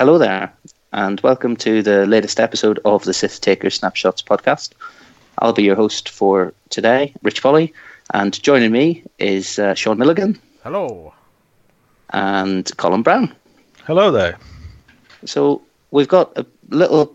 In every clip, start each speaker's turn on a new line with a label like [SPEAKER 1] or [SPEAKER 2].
[SPEAKER 1] Hello there, and welcome to the latest episode of the Sith Taker Snapshots podcast. I'll be your host for today, Rich Foley, and joining me is uh, Sean Milligan.
[SPEAKER 2] Hello.
[SPEAKER 1] And Colin Brown.
[SPEAKER 2] Hello there.
[SPEAKER 1] So we've got a little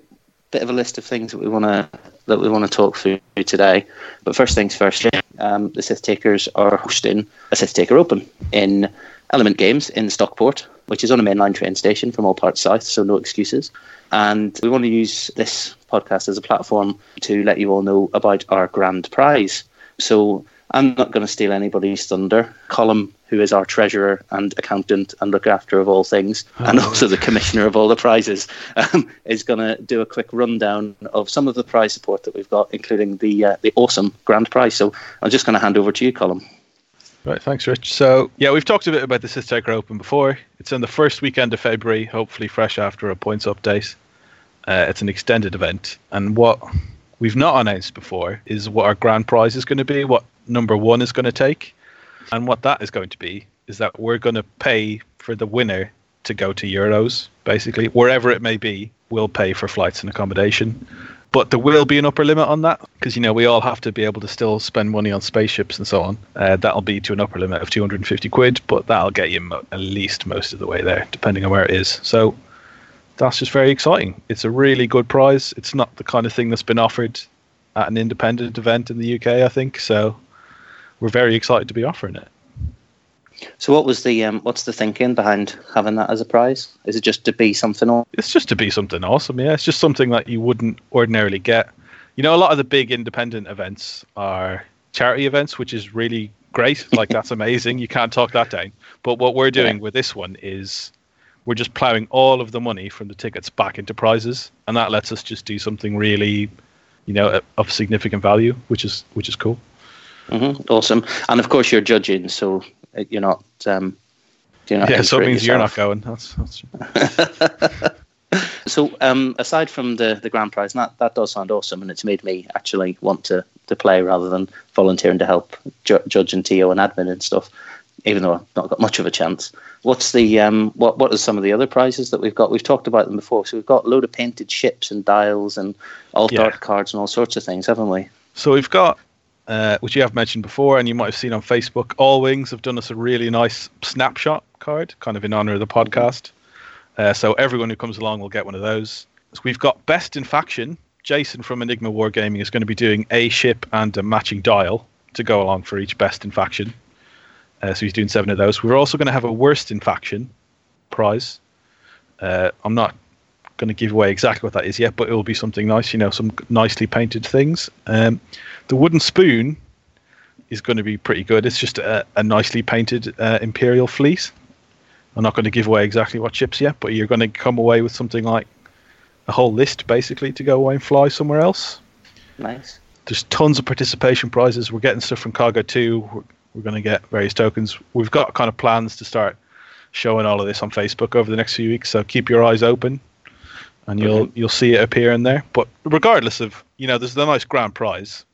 [SPEAKER 1] bit of a list of things that we want to that we want to talk through today. But first things first, um, the Sith Takers are hosting a Sith Taker Open in Element Games in Stockport, which is on a mainline train station from all parts south, so no excuses. And we want to use this podcast as a platform to let you all know about our grand prize. So I'm not going to steal anybody's thunder. Colin, who is our treasurer and accountant and look after of all things, oh. and also the commissioner of all the prizes, um, is going to do a quick rundown of some of the prize support that we've got, including the uh, the awesome grand prize. So I'm just going to hand over to you, Colin.
[SPEAKER 2] Right, thanks, Rich. So, yeah, we've talked a bit about the Sith Open before. It's on the first weekend of February, hopefully fresh after a points update. Uh, it's an extended event, and what we've not announced before is what our grand prize is going to be, what number one is going to take. And what that is going to be is that we're going to pay for the winner to go to Euros, basically, wherever it may be, we'll pay for flights and accommodation. But there will be an upper limit on that because, you know, we all have to be able to still spend money on spaceships and so on. Uh, that'll be to an upper limit of 250 quid, but that'll get you mo- at least most of the way there, depending on where it is. So that's just very exciting. It's a really good prize. It's not the kind of thing that's been offered at an independent event in the UK, I think. So we're very excited to be offering it.
[SPEAKER 1] So, what was the um, what's the thinking behind having that as a prize? Is it just to be something? Awesome?
[SPEAKER 2] It's just to be something awesome. Yeah, it's just something that you wouldn't ordinarily get. You know, a lot of the big independent events are charity events, which is really great. Like that's amazing. You can't talk that down. But what we're doing yeah. with this one is we're just plowing all of the money from the tickets back into prizes, and that lets us just do something really, you know, of significant value, which is which is cool.
[SPEAKER 1] Mm-hmm. Awesome. And of course, you're judging, so you're not. Um,
[SPEAKER 2] you're not yeah, so it means yourself. you're not going. That's.
[SPEAKER 1] that's... so, um, aside from the the grand prize, that that does sound awesome, and it's made me actually want to to play rather than volunteering to help ju- judge and TO and admin and stuff. Even though I've not got much of a chance. What's the um? What what are some of the other prizes that we've got? We've talked about them before. So we've got a load of painted ships and dials and alt yeah. art cards and all sorts of things, haven't we?
[SPEAKER 2] So we've got uh, which you have mentioned before, and you might have seen on Facebook. All Wings have done us a really nice snapshot card, kind of in honor of the podcast. Uh, so everyone who comes along will get one of those. So we've got Best in Faction. Jason from Enigma Wargaming is going to be doing a ship and a matching dial to go along for each Best in Faction. Uh, so he's doing seven of those. We're also going to have a Worst in Faction prize. Uh, I'm not going to give away exactly what that is yet, but it will be something nice, you know, some nicely painted things. Um, the wooden spoon is going to be pretty good. It's just a, a nicely painted uh, Imperial fleece. I'm not going to give away exactly what ships yet, but you're going to come away with something like a whole list basically to go away and fly somewhere else.
[SPEAKER 1] Nice.
[SPEAKER 2] There's tons of participation prizes. We're getting stuff from Cargo 2. We're, we're going to get various tokens. We've got kind of plans to start showing all of this on Facebook over the next few weeks, so keep your eyes open and you'll you'll see it appear in there. But regardless of you know, there's the nice grand prize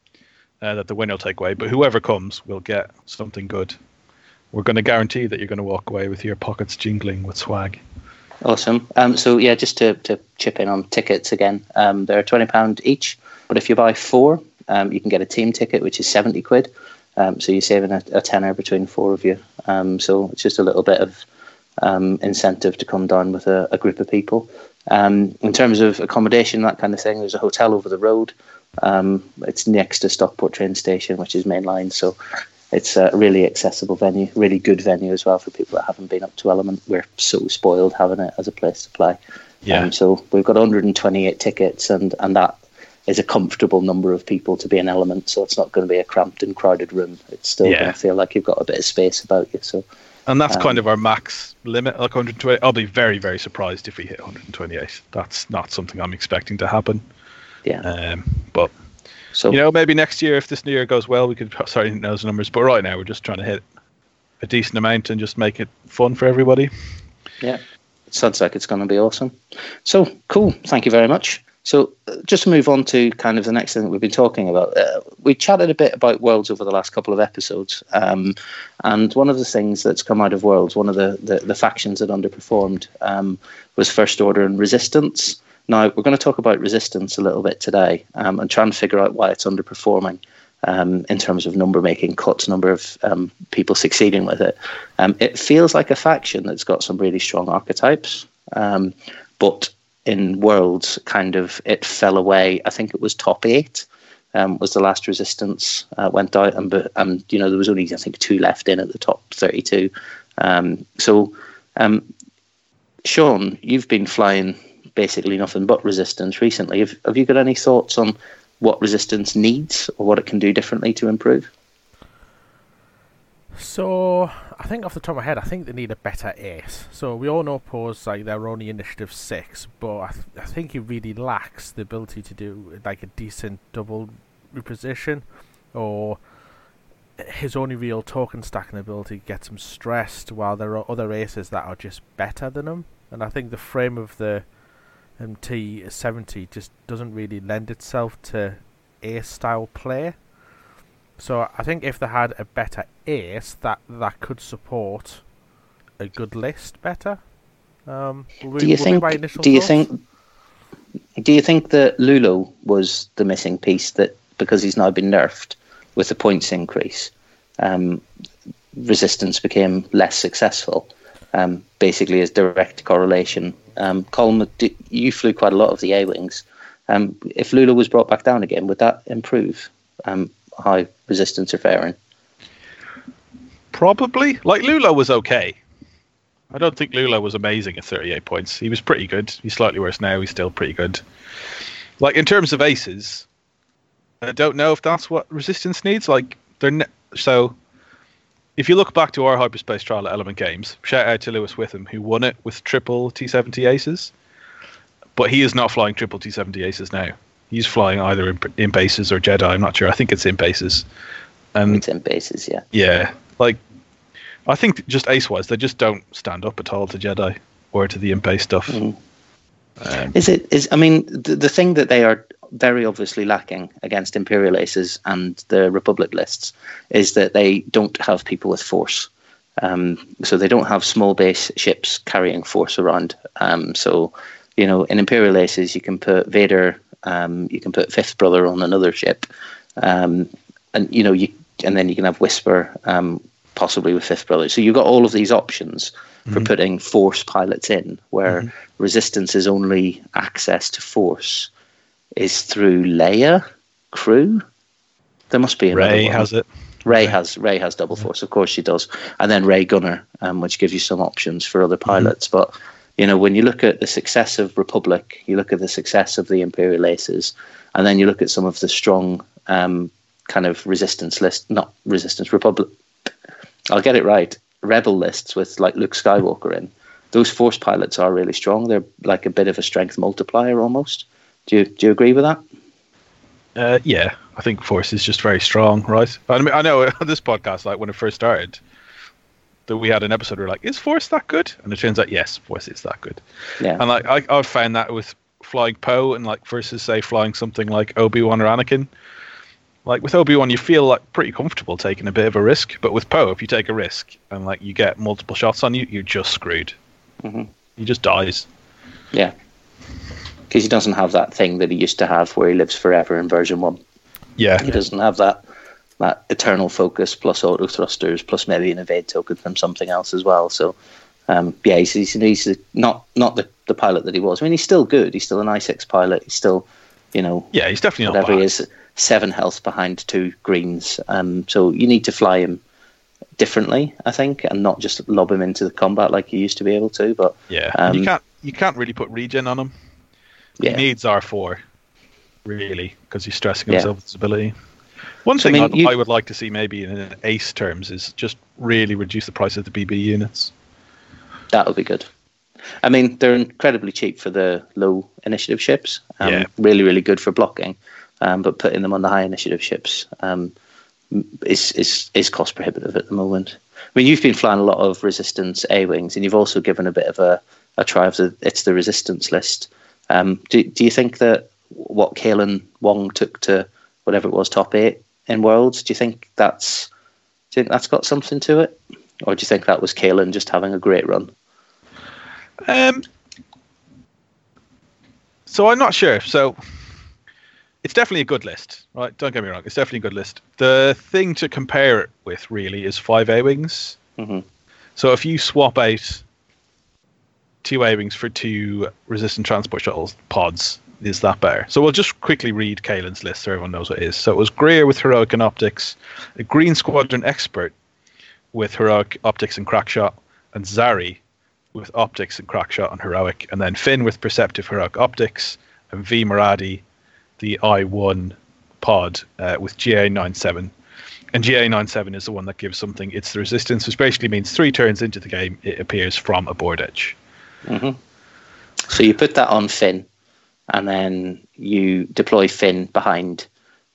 [SPEAKER 2] uh, that the winner will take away, but whoever comes will get something good. We're going to guarantee that you're going to walk away with your pockets jingling with swag.
[SPEAKER 1] Awesome. Um, so yeah, just to, to chip in on tickets again, um, they're twenty pound each, but if you buy four, um, you can get a team ticket, which is seventy quid. Um, so you're saving a, a, tenner between four of you. Um, so it's just a little bit of um, incentive to come down with a, a group of people. Um, in terms of accommodation, that kind of thing, there's a hotel over the road. Um, it's next to Stockport train station, which is mainline, so it's a really accessible venue, really good venue as well for people that haven't been up to Element. We're so spoiled having it as a place to play. Yeah. Um, so we've got 128 tickets, and and that is a comfortable number of people to be an Element. So it's not going to be a cramped and crowded room. It's still yeah. going to feel like you've got a bit of space about you. So
[SPEAKER 2] and that's um, kind of our max limit, like 120. I'll be very, very surprised if we hit 128. That's not something I'm expecting to happen.
[SPEAKER 1] Yeah.
[SPEAKER 2] Um, but so you know, maybe next year, if this new year goes well, we could start hitting those numbers. But right now, we're just trying to hit a decent amount and just make it fun for everybody.
[SPEAKER 1] Yeah, sounds like it's going to be awesome. So cool. Thank you very much. So, uh, just to move on to kind of the next thing that we've been talking about, uh, we chatted a bit about Worlds over the last couple of episodes. Um, and one of the things that's come out of Worlds, one of the, the, the factions that underperformed, um, was First Order and Resistance. Now, we're going to talk about Resistance a little bit today um, and try and figure out why it's underperforming. Um, in terms of number making cuts, number of um, people succeeding with it. Um, it feels like a faction that's got some really strong archetypes, but in Worlds, kind of it fell away. I think it was top eight. Um, was the last resistance uh, went out, and but um, you know there was only I think two left in at the top thirty-two. Um, so, um, Sean, you've been flying basically nothing but resistance recently. Have, have you got any thoughts on what resistance needs or what it can do differently to improve?
[SPEAKER 3] So I think off the top of my head, I think they need a better ace. So we all know Poe's like they're only initiative six, but I, th- I think he really lacks the ability to do like a decent double reposition, or his only real token stacking ability gets him stressed, while there are other aces that are just better than him. And I think the frame of the um, MT seventy just doesn't really lend itself to ace style play. So I think if they had a better ace, that that could support a good list better. Um,
[SPEAKER 1] do you think? Do you think? Do you think that Lulu was the missing piece that because he's now been nerfed with the points increase, um, resistance became less successful? Um, basically, as direct correlation. Um, Colin, you flew quite a lot of the A wings. Um, if Lulu was brought back down again, would that improve? Um, high resistance are?
[SPEAKER 2] Probably. Like Lula was okay. I don't think Lula was amazing at 38 points. He was pretty good. He's slightly worse now. He's still pretty good. Like in terms of aces, I don't know if that's what resistance needs. Like they're ne- so. If you look back to our hyperspace trial at Element Games, shout out to Lewis Witham who won it with triple T70 aces, but he is not flying triple T70 aces now. He's flying either in, in bases or Jedi. I'm not sure. I think it's in bases.
[SPEAKER 1] And it's in bases, yeah.
[SPEAKER 2] Yeah, like I think just ace wise, they just don't stand up at all to Jedi or to the in-base stuff. Mm.
[SPEAKER 1] Um, is it? Is I mean, the, the thing that they are very obviously lacking against Imperial aces and the Republic lists is that they don't have people with force. Um, so they don't have small base ships carrying force around. Um, so you know, in Imperial aces, you can put Vader um, you can put Fifth Brother on another ship, um, and you know you and then you can have Whisper um, possibly with Fifth Brother. So you've got all of these options for mm-hmm. putting Force pilots in, where mm-hmm. Resistance is only access to Force is through Leia crew. There must be
[SPEAKER 2] another Rey one. has it.
[SPEAKER 1] Rey has Rey has double force, of course she does, and then Rey Gunner, um, which gives you some options for other mm-hmm. pilots. Mm-hmm. But you know, when you look at the success of Republic, you look at the success of the Imperial Aces, and then you look at some of the strong um, kind of resistance list, not resistance, Republic. I'll get it right. Rebel lists with like Luke Skywalker in. Those force pilots are really strong. They're like a bit of a strength multiplier almost. Do you do you agree with that?
[SPEAKER 2] Uh, yeah, I think force is just very strong, right? I mean, I know on this podcast, like when it first started, that we had an episode where like, is Force that good? And it turns out yes, Force is that good. Yeah. And like I, I've found that with flying Poe and like versus say flying something like Obi Wan or Anakin. Like with Obi Wan, you feel like pretty comfortable taking a bit of a risk, but with Poe, if you take a risk and like you get multiple shots on you, you're just screwed. Mm-hmm. He just dies.
[SPEAKER 1] Yeah, because he doesn't have that thing that he used to have where he lives forever in version one.
[SPEAKER 2] Yeah,
[SPEAKER 1] he doesn't have that that eternal focus plus auto thrusters plus maybe an evade token from something else as well. So um, yeah, he's, he's, he's not not the, the pilot that he was. I mean, he's still good. He's still an I6 pilot. He's still, you know,
[SPEAKER 2] yeah, he's definitely
[SPEAKER 1] whatever he is, seven health behind two greens. Um, so you need to fly him differently, I think, and not just lob him into the combat like you used to be able to. But
[SPEAKER 2] yeah, um, you can't you can't really put regen on him. Yeah. He needs R four, really, because he's stressing himself yeah. with his ability. One thing I, mean, you, I, would like to see maybe in ace terms is just really reduce the price of the BB units.
[SPEAKER 1] That would be good. I mean, they're incredibly cheap for the low initiative ships. Um, yeah. Really, really good for blocking. Um, but putting them on the high initiative ships um, is, is is cost prohibitive at the moment. I mean, you've been flying a lot of resistance A wings, and you've also given a bit of a, a try of the it's the resistance list. Um, do do you think that what Kalen Wong took to whatever it was top eight in Worlds. Do you think that's do you think that's got something to it, or do you think that was Kalen just having a great run?
[SPEAKER 2] Um, so I'm not sure. So it's definitely a good list, right? Don't get me wrong. It's definitely a good list. The thing to compare it with really is five A wings.
[SPEAKER 1] Mm-hmm.
[SPEAKER 2] So if you swap out two A wings for two resistant transport shuttles pods, is that better? So we'll just quickly read Kalen's list so everyone knows what it is. So it was Greer with heroic and optics, a Green Squadron expert with heroic optics and crackshot, and Zari with optics and crackshot and heroic, and then Finn with perceptive heroic optics, and Vi Moradi, the I1 pod uh, with GA97. And GA97 is the one that gives something its the resistance, which basically means three turns into the game it appears from a board edge.
[SPEAKER 1] Mm-hmm. So you put that on Finn, and then you deploy Finn behind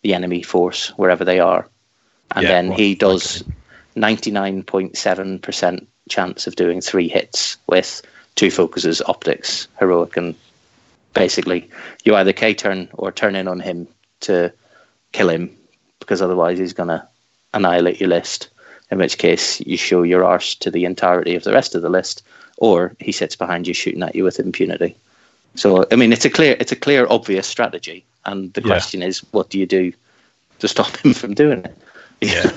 [SPEAKER 1] the enemy force wherever they are, and
[SPEAKER 2] Yeah,
[SPEAKER 1] then he does ninety nine point seven percent chance of doing three hits with two focuses, optics, heroic, and basically you either K turn or turn in on him to kill him because otherwise he's gonna annihilate your list. In which case you show your arse to the entirety of the rest of the list, or he sits behind you shooting at you with impunity. So I mean, it's a clear, it's a clear, obvious strategy, and the
[SPEAKER 2] Yeah.
[SPEAKER 1] question is, what do you do to stop him from doing it?
[SPEAKER 2] Yeah.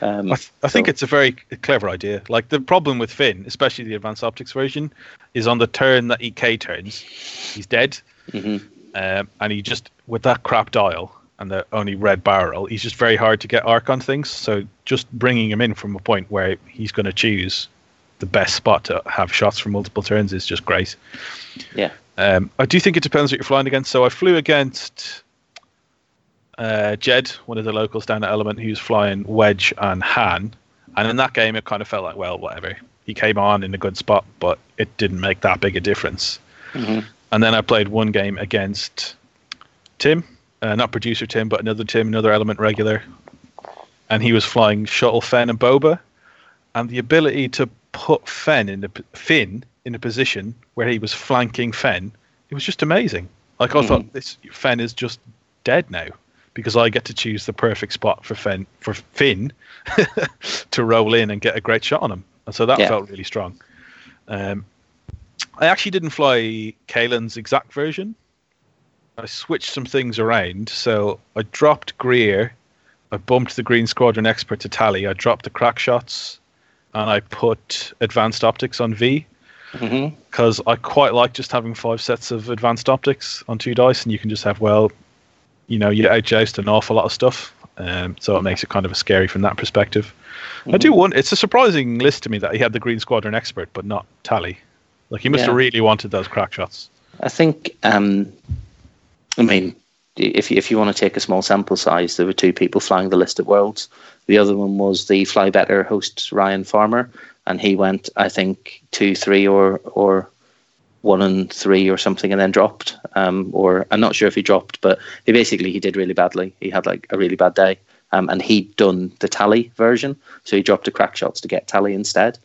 [SPEAKER 1] um,
[SPEAKER 2] I, th- I think it's a very clever idea. Like the problem with Finn, especially the advanced optics version, is on the turn that EK turns, he's dead,
[SPEAKER 1] mhm.
[SPEAKER 2] um, and he just with that crap dial and the only red barrel, he's just very hard to get arc on things. So just bringing him in from a point where he's going to choose the best spot to have shots for multiple turns is just great.
[SPEAKER 1] yeah,
[SPEAKER 2] Um, I do think it depends what you're flying against. So I flew against uh, Jed, one of the locals down at Element, who's flying Wedge and Han. And in that game, it kind of felt like, well, whatever. He came on in a good spot, but it didn't make that big a difference.
[SPEAKER 1] Mhm.
[SPEAKER 2] And then I played one game against Tim, uh, not producer Tim, but another Tim, another Element regular. And he was flying Shuttle Fenn and Boba. And the ability to put Fenn in the p- Finn in a position where he was flanking Fenn, it was just amazing. Like I thought, this Fenn is just dead now because I get to choose the perfect spot for Fenn for Finn to roll in and get a great shot on him. And so that
[SPEAKER 1] Yeah.
[SPEAKER 2] felt really strong. Um, I actually didn't fly Kalen's exact version. I switched some things around. So I dropped Greer. I bumped the Green Squadron Expert to Tallie. I dropped the crack shots. And I put Advanced Optics on V Because I quite like just having five sets of Advanced Optics on two dice. And you can just have, well, you know, you outjoust an awful lot of stuff. Um, so it makes it kind of a scary from that perspective. I do want. It's a surprising list to me that he had the Green Squadron expert, but not Tallie. Like he must have really wanted those crack shots.
[SPEAKER 1] I think. Um, I mean, if you, if you want to take a small sample size, there were two people flying the list at Worlds. The other one was the Fly Better host Ryan Farmer, and he went, I think, two, three, or or one and three or something, and then dropped. Um, or I'm not sure if he dropped, but he basically he did really badly. He had like a really bad day, um, and he'd done the Tallie version, so he dropped the crack shots to get Tallie instead.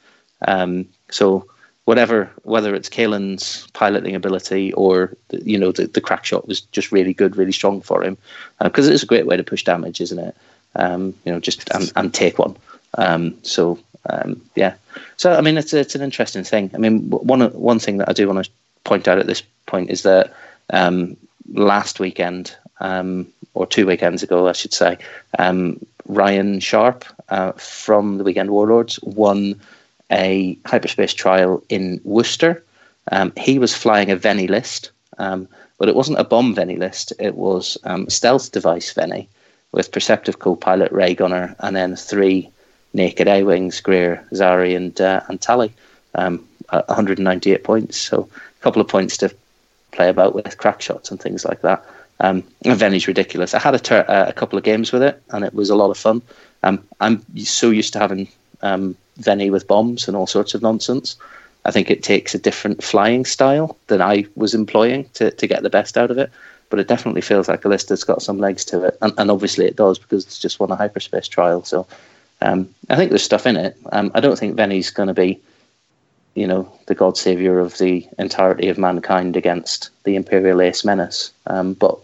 [SPEAKER 1] Um, so whatever, whether it's Kalen's piloting ability or you know the, the crack shot was just really good, really strong for him, because it is a great way to push damage, isn't it? Um, you know, just and, and take one. Um, so um, yeah, so I mean, it's it's an interesting thing. I mean, one one thing that I do want to point out at this point is that um, last weekend um, or two weekends ago, I should say, um, Ryan Sharp uh, from the Weekend Warlords won a hyperspace trial in Worcester. Um, he was flying a Vennie list, um, but it wasn't a bomb Vennie list. It was stealth device Vennie with perceptive co-pilot Rey Gunner and then three naked A wings, Greer, Zari, and uh, and Tallie. Um, uh, 198 points, so a couple of points to play about with crack shots and things like that. Um, and Vennie's ridiculous. I had a, tur- uh, a couple of games with it, and it was a lot of fun. Um, I'm so used to having um, Vennie with bombs and all sorts of nonsense. I think it takes a different flying style than I was employing to, to get the best out of it. But it definitely feels like a list that's got some legs to it, and, and obviously it does because it's just won a hyperspace trial. So um, I think there's stuff in it. Um, I don't think Vennie's going to be you know the god savior of the entirety of mankind against the imperial ace menace. Um, but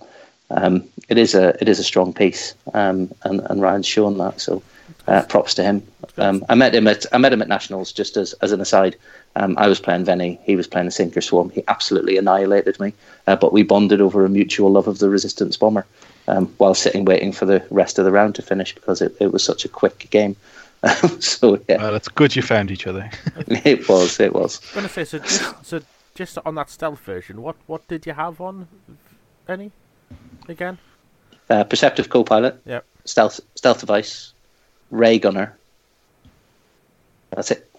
[SPEAKER 1] um, it is a it is a strong piece, um, and and Ryan's shown that. So uh, props to him. Um, I met him at I met him at nationals. Just as as an aside, I was playing Vennie, he was playing the Sinker Swarm. He absolutely annihilated me, uh, but we bonded over a mutual love of the Resistance Bomber. Um, while sitting waiting for the rest of the round to finish because it, it was such a quick game. so yeah,
[SPEAKER 2] well, it's good you found each other.
[SPEAKER 1] it was, it was.
[SPEAKER 3] I'm gonna say so. Just, so just on that stealth version, what what did you have on any again?
[SPEAKER 1] Uh, perceptive co-pilot.
[SPEAKER 3] Yep.
[SPEAKER 1] Stealth stealth device. Rey gunner. That's it.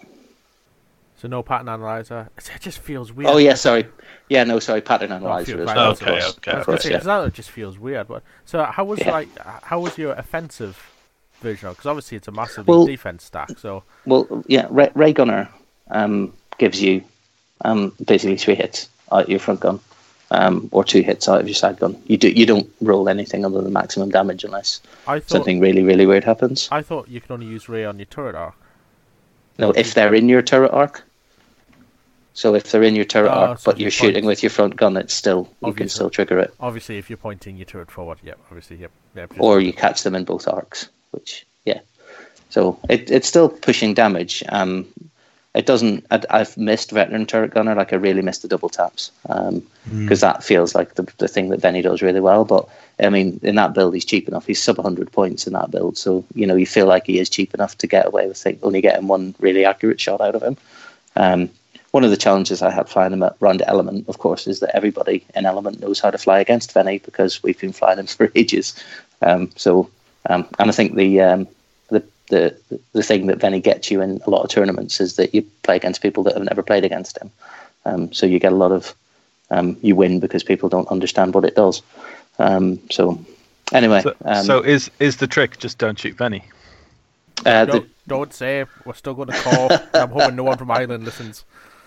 [SPEAKER 3] So no pattern analyzer. It just feels weird.
[SPEAKER 1] Oh yeah, sorry. Yeah, no, sorry. Pattern analyzer.
[SPEAKER 3] feels
[SPEAKER 1] as
[SPEAKER 3] right.
[SPEAKER 1] well,
[SPEAKER 2] Okay,
[SPEAKER 1] of course.
[SPEAKER 2] okay.
[SPEAKER 3] I
[SPEAKER 1] Of course,
[SPEAKER 3] say,
[SPEAKER 1] yeah.
[SPEAKER 3] 'cause that just feels weird. But so how was
[SPEAKER 1] Yeah.
[SPEAKER 3] like how was your offensive version? Because obviously it's a massively
[SPEAKER 1] Well-
[SPEAKER 3] defense stack. So
[SPEAKER 1] Well, yeah, Rey, Rey Gunner um, gives you um, basically three hits out of your front gun, um, or two hits out of your side gun. You do you don't roll anything other than maximum damage unless
[SPEAKER 3] thought
[SPEAKER 1] something really really weird happens.
[SPEAKER 3] I thought you could only use Rey on your turret arc.
[SPEAKER 1] No, if they're in your turret arc. So if they're in your turret
[SPEAKER 3] Oh,
[SPEAKER 1] arc,
[SPEAKER 3] so
[SPEAKER 1] but
[SPEAKER 3] you
[SPEAKER 1] you're shooting
[SPEAKER 3] point-
[SPEAKER 1] with your front gun, it's still you can still trigger it,
[SPEAKER 3] Obviously, if you're pointing your turret forward, yep. Obviously, yep. yep
[SPEAKER 1] or you catch them in both arcs. Which yeah, so it, it's still pushing damage. Um, it doesn't. I, I've missed veteran turret gunner. Like I really missed the double taps because
[SPEAKER 2] Hmm.
[SPEAKER 1] that feels like the the thing that Benny does really well. But I mean, in that build, he's cheap enough. He's sub 100 points in that build, so you know you feel like he is cheap enough to get away with think, only getting one really accurate shot out of him. Um, one of the challenges I had flying him at round element, of course, is that everybody in element knows how to fly against Vennie because we've been flying him for ages. Um, so, um, and I think the, um, the the the thing that Vennie gets you in a lot of tournaments is that you play against people that have never played against him. Um, so you get a lot of um, you win because people don't understand what it does. Um, so anyway,
[SPEAKER 2] So,
[SPEAKER 1] um,
[SPEAKER 2] so is is the trick just don't shoot Benny?
[SPEAKER 1] uh,
[SPEAKER 3] Don't,
[SPEAKER 1] the,
[SPEAKER 3] don't say we're still going to call. I'm hoping no one from Ireland listens.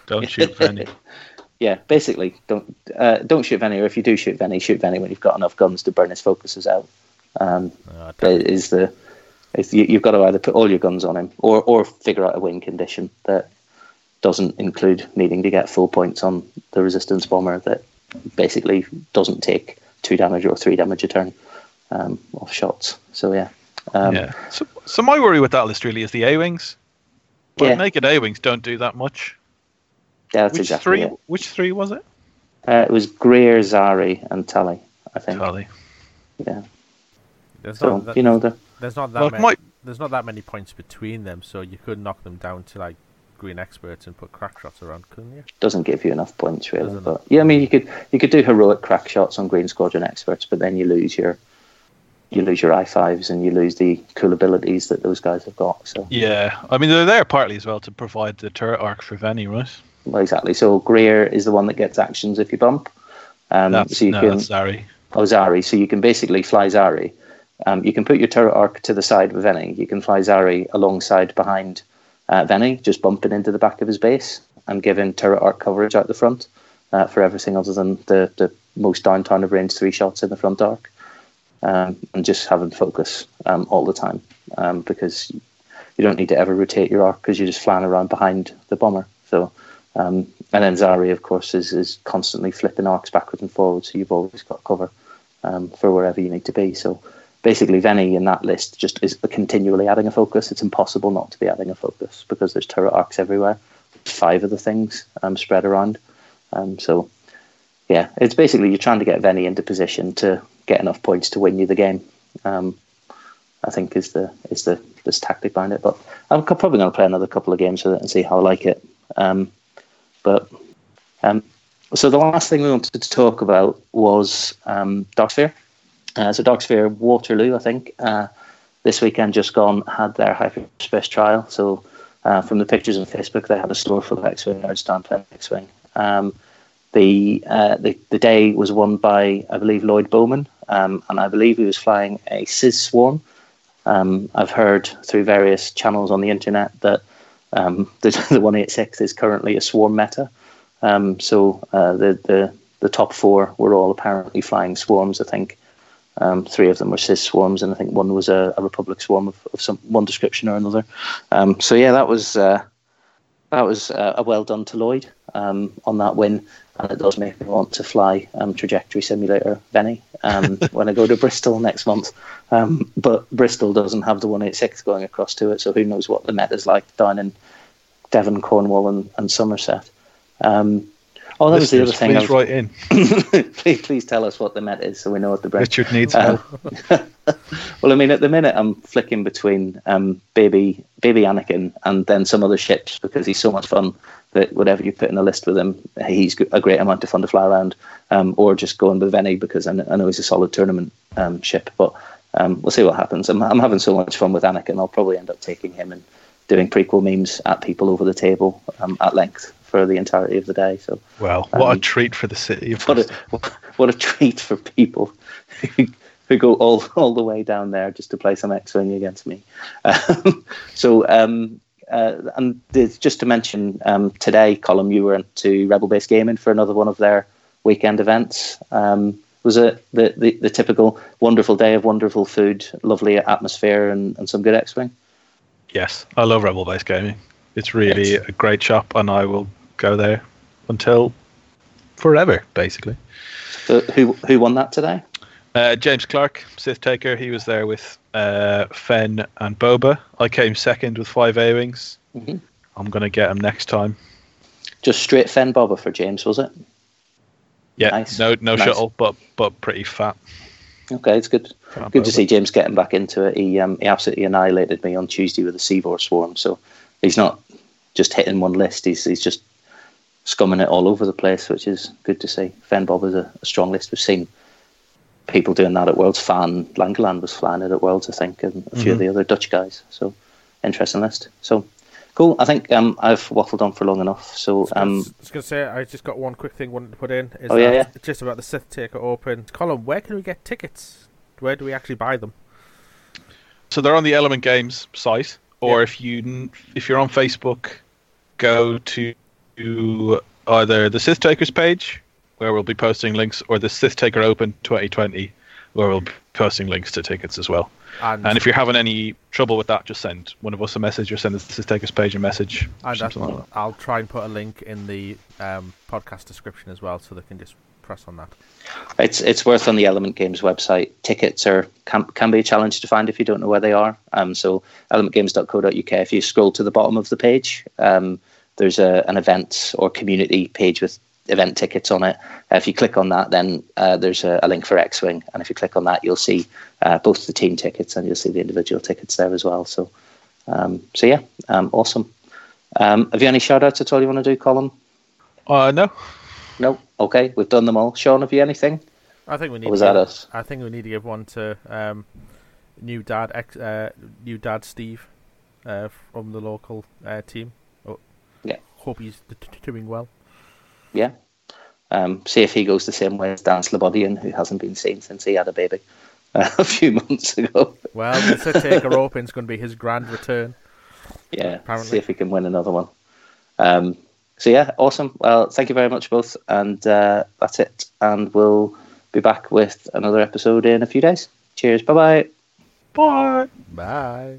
[SPEAKER 2] Don't shoot Benny.
[SPEAKER 1] yeah, basically, don't uh, don't shoot Vennie, or if you do shoot Vennie, shoot Vennie when you've got enough guns to burn his focuses out. Um, that is the is you, you've got to either put all your guns on him, or or figure out a win condition that doesn't include needing to get full points on the resistance bomber that basically doesn't take two damage or three damage a turn um, off shots. So yeah, um,
[SPEAKER 2] yeah. So, so my worry with that list really is the A wings. Well,
[SPEAKER 1] Yeah.
[SPEAKER 2] naked A wings don't do that much.
[SPEAKER 1] Yeah, that's
[SPEAKER 2] which
[SPEAKER 1] exactly
[SPEAKER 2] three?
[SPEAKER 1] it.
[SPEAKER 2] Which three was it?
[SPEAKER 1] Uh, it was Greer, Zari, and Tallie. I think.
[SPEAKER 2] Charlie.
[SPEAKER 1] Yeah.
[SPEAKER 3] there's
[SPEAKER 1] So
[SPEAKER 3] not that,
[SPEAKER 1] you know the
[SPEAKER 3] there's not that
[SPEAKER 2] Well,
[SPEAKER 3] many,
[SPEAKER 2] might-
[SPEAKER 3] there's not that many points between them, so you could knock them down to like green experts and put crack shots around, couldn't you?
[SPEAKER 1] doesn't give you enough points really.
[SPEAKER 3] Doesn't?
[SPEAKER 1] But yeah, I mean you could you could do heroic crack shots on Green Squadron experts, but then you lose your you lose your I fives and you lose the cool abilities that those guys have got. So
[SPEAKER 2] Yeah, I mean they're there partly as well to provide the turret arc for Vennie, right?
[SPEAKER 1] Well, exactly. So Greer is the one that gets actions if you bump. Um,
[SPEAKER 2] That's
[SPEAKER 1] so you
[SPEAKER 2] no,
[SPEAKER 1] can
[SPEAKER 2] that's Zari.
[SPEAKER 1] oh Zari. So you can basically fly Zari. Um, you can put your turret arc to the side of Vennie. You can fly Zari alongside behind uh, Vennie, just bumping into the back of his base and giving turret arc coverage out the front uh, for everything other than the, the most downtown of range three shots in the front arc. Um, and just having focus um, all the time um, because you don't need to ever rotate your arc because you're just flying around behind the bomber. So, um, and then Zari, of course, is, is constantly flipping arcs backwards and forwards, so you've always got cover um, for wherever you need to be. So, basically, Vennie in that list just is continually adding a focus. It's impossible not to be adding a focus because there's turret arcs everywhere. Five of the things um, spread around. Um, so, yeah, it's basically you're trying to get Vennie into position to get enough points to win you the game. Um, I think is the is the this tactic behind it. But I'm probably going to play another couple of games with it and see how I like it. Um, but um, so the last thing we wanted to talk about was um, Darksphere. Uh, so Darksphere Waterloo, I think, uh, this weekend just gone had their hyperspace trial. So uh, from the pictures on Facebook, they had a store full of X-wing nerds down playing X-wing. Um, the, uh, the the day was won by I believe Lloyd Bowman, um, and I believe he was flying a CIS Swarm. Um, I've heard through various channels on the internet that um, the, the 186 is currently a swarm meta. Um, so uh, the, the the top four were all apparently flying swarms. I think um, three of them were CIS swarms, and I think one was a, a Republic swarm of, of some one description or another. Um, so yeah, that was uh, that was uh, a well done to Lloyd um, on that win, and it does make me want to fly um, Trajectory Simulator Benny um, when I go to Bristol next month. Um, but Bristol doesn't have the 186 going across to it, so who knows what the Met is like down in Devon, Cornwall, and, and Somerset. Um, oh, that was the other thing.
[SPEAKER 2] Please write in.
[SPEAKER 1] please, please tell us what the Met is, so we know what the break.
[SPEAKER 2] Richard needs
[SPEAKER 1] Uh,
[SPEAKER 2] help.
[SPEAKER 1] well, I mean, at the minute, I'm flicking between um, baby baby Anakin and then some other ships because he's so much fun that whatever you put in a list with him, he's a great amount of fun to fly around. Um, or just going with Vennie because I I know he's a solid tournament um, ship. But um, we'll see what happens. I'm, I'm having so much fun with Anakin. I'll probably end up taking him and doing prequel memes at people over the table um, at length for the entirety of the day. So
[SPEAKER 2] Well, what a
[SPEAKER 1] um,
[SPEAKER 2] treat for the city. Of
[SPEAKER 1] what a what a treat for people who, who go all all the way down there just to play some X-wing against me. Um, so, um, uh, and just to mention um, today, Colin, you went to Rebel Base Gaming for another one of their weekend events. Um, was it the, the, the typical wonderful day of wonderful food, lovely atmosphere, and, and some good X-wing?
[SPEAKER 2] Yes, I love Rebel Base Gaming. It's really
[SPEAKER 1] Yes.
[SPEAKER 2] a great shop, and I will go there until forever, basically.
[SPEAKER 1] So who who won that today?
[SPEAKER 2] Uh, James Clark, Sith Taker, he was there with uh, Fenn and Boba. I came second with five A wings.
[SPEAKER 1] Mhm.
[SPEAKER 2] I'm gonna get him next time.
[SPEAKER 1] Just straight Fenn Bobber for James, was it?
[SPEAKER 2] Yeah,
[SPEAKER 1] Nice.
[SPEAKER 2] no no
[SPEAKER 1] Nice.
[SPEAKER 2] shuttle, but but pretty fat.
[SPEAKER 1] Okay, it's good. Good to see James getting back into it. He um, he absolutely annihilated me on Tuesday with the Seavor Swarm. So he's not just hitting one list. He's he's just scumming it all over the place, which is good to see. Fenn Bob is a, a strong list. We've seen people doing that at Worlds. Fan Langeland was flying it at Worlds, I think, and a few of
[SPEAKER 2] Mhm.
[SPEAKER 1] the other Dutch guys. So interesting list. So cool. I think um, I've waffled on for long enough. So
[SPEAKER 3] I
[SPEAKER 1] um,
[SPEAKER 3] was just gonna say, I just got one quick thing wanted to put in. Is
[SPEAKER 1] Oh, yeah,
[SPEAKER 3] that
[SPEAKER 1] yeah.
[SPEAKER 3] Just about the Sith Taker Open. Colin, where can we get tickets? Where do we actually buy them?
[SPEAKER 2] So they're on the Element Games site, or
[SPEAKER 3] Yeah.
[SPEAKER 2] if you if you're on Facebook, go to either the Sith Takers page, where we'll be posting links, or the Sith Taker Open 2020, where we'll be posting links to tickets as well.
[SPEAKER 3] And,
[SPEAKER 2] And if you're having any trouble with that, just send one of us a message or send us the Sith Takers page a message.
[SPEAKER 3] And
[SPEAKER 2] like that.
[SPEAKER 3] I'll try and put a link in the um, podcast description as well, so they can just press on that.
[SPEAKER 1] It's it's worth on the Element Games website. Tickets are can, can be a challenge to find if you don't know where they are. Um, so elementgames.co.uk. If you scroll to the bottom of the page, um, there's a, an event or community page with event tickets on it. Uh, if you click on that, then uh, there's a, a link for X-wing, and if you click on that, you'll see uh, both the team tickets and you'll see the individual tickets there as well. So, um, so yeah, um, awesome. Um, have you any shout outs at all you want to do, Colin?
[SPEAKER 2] Uh, no,
[SPEAKER 1] No. Okay, we've done them all. Sean, have you anything?
[SPEAKER 3] I think we need.
[SPEAKER 1] Or was
[SPEAKER 3] to
[SPEAKER 1] that
[SPEAKER 3] give,
[SPEAKER 1] us?
[SPEAKER 3] I think we need to give one to um, new dad, ex, uh, new dad Steve, uh, from the local uh, team. Oh,
[SPEAKER 1] Yeah.
[SPEAKER 3] Hope he's d- d- doing well.
[SPEAKER 1] Yeah. Um, see if he goes the same way as Dan Slobodian, who hasn't been seen since he had a baby uh, a few months ago.
[SPEAKER 3] Well, the Sith Taker Open's going to be his grand return.
[SPEAKER 1] Yeah,
[SPEAKER 3] Apparently.
[SPEAKER 1] see if he can win another one. Um, so yeah, awesome. Well, thank you very much both, and uh, that's it. And we'll be back with another episode in a few days. Cheers. Bye bye
[SPEAKER 2] bye.
[SPEAKER 3] bye.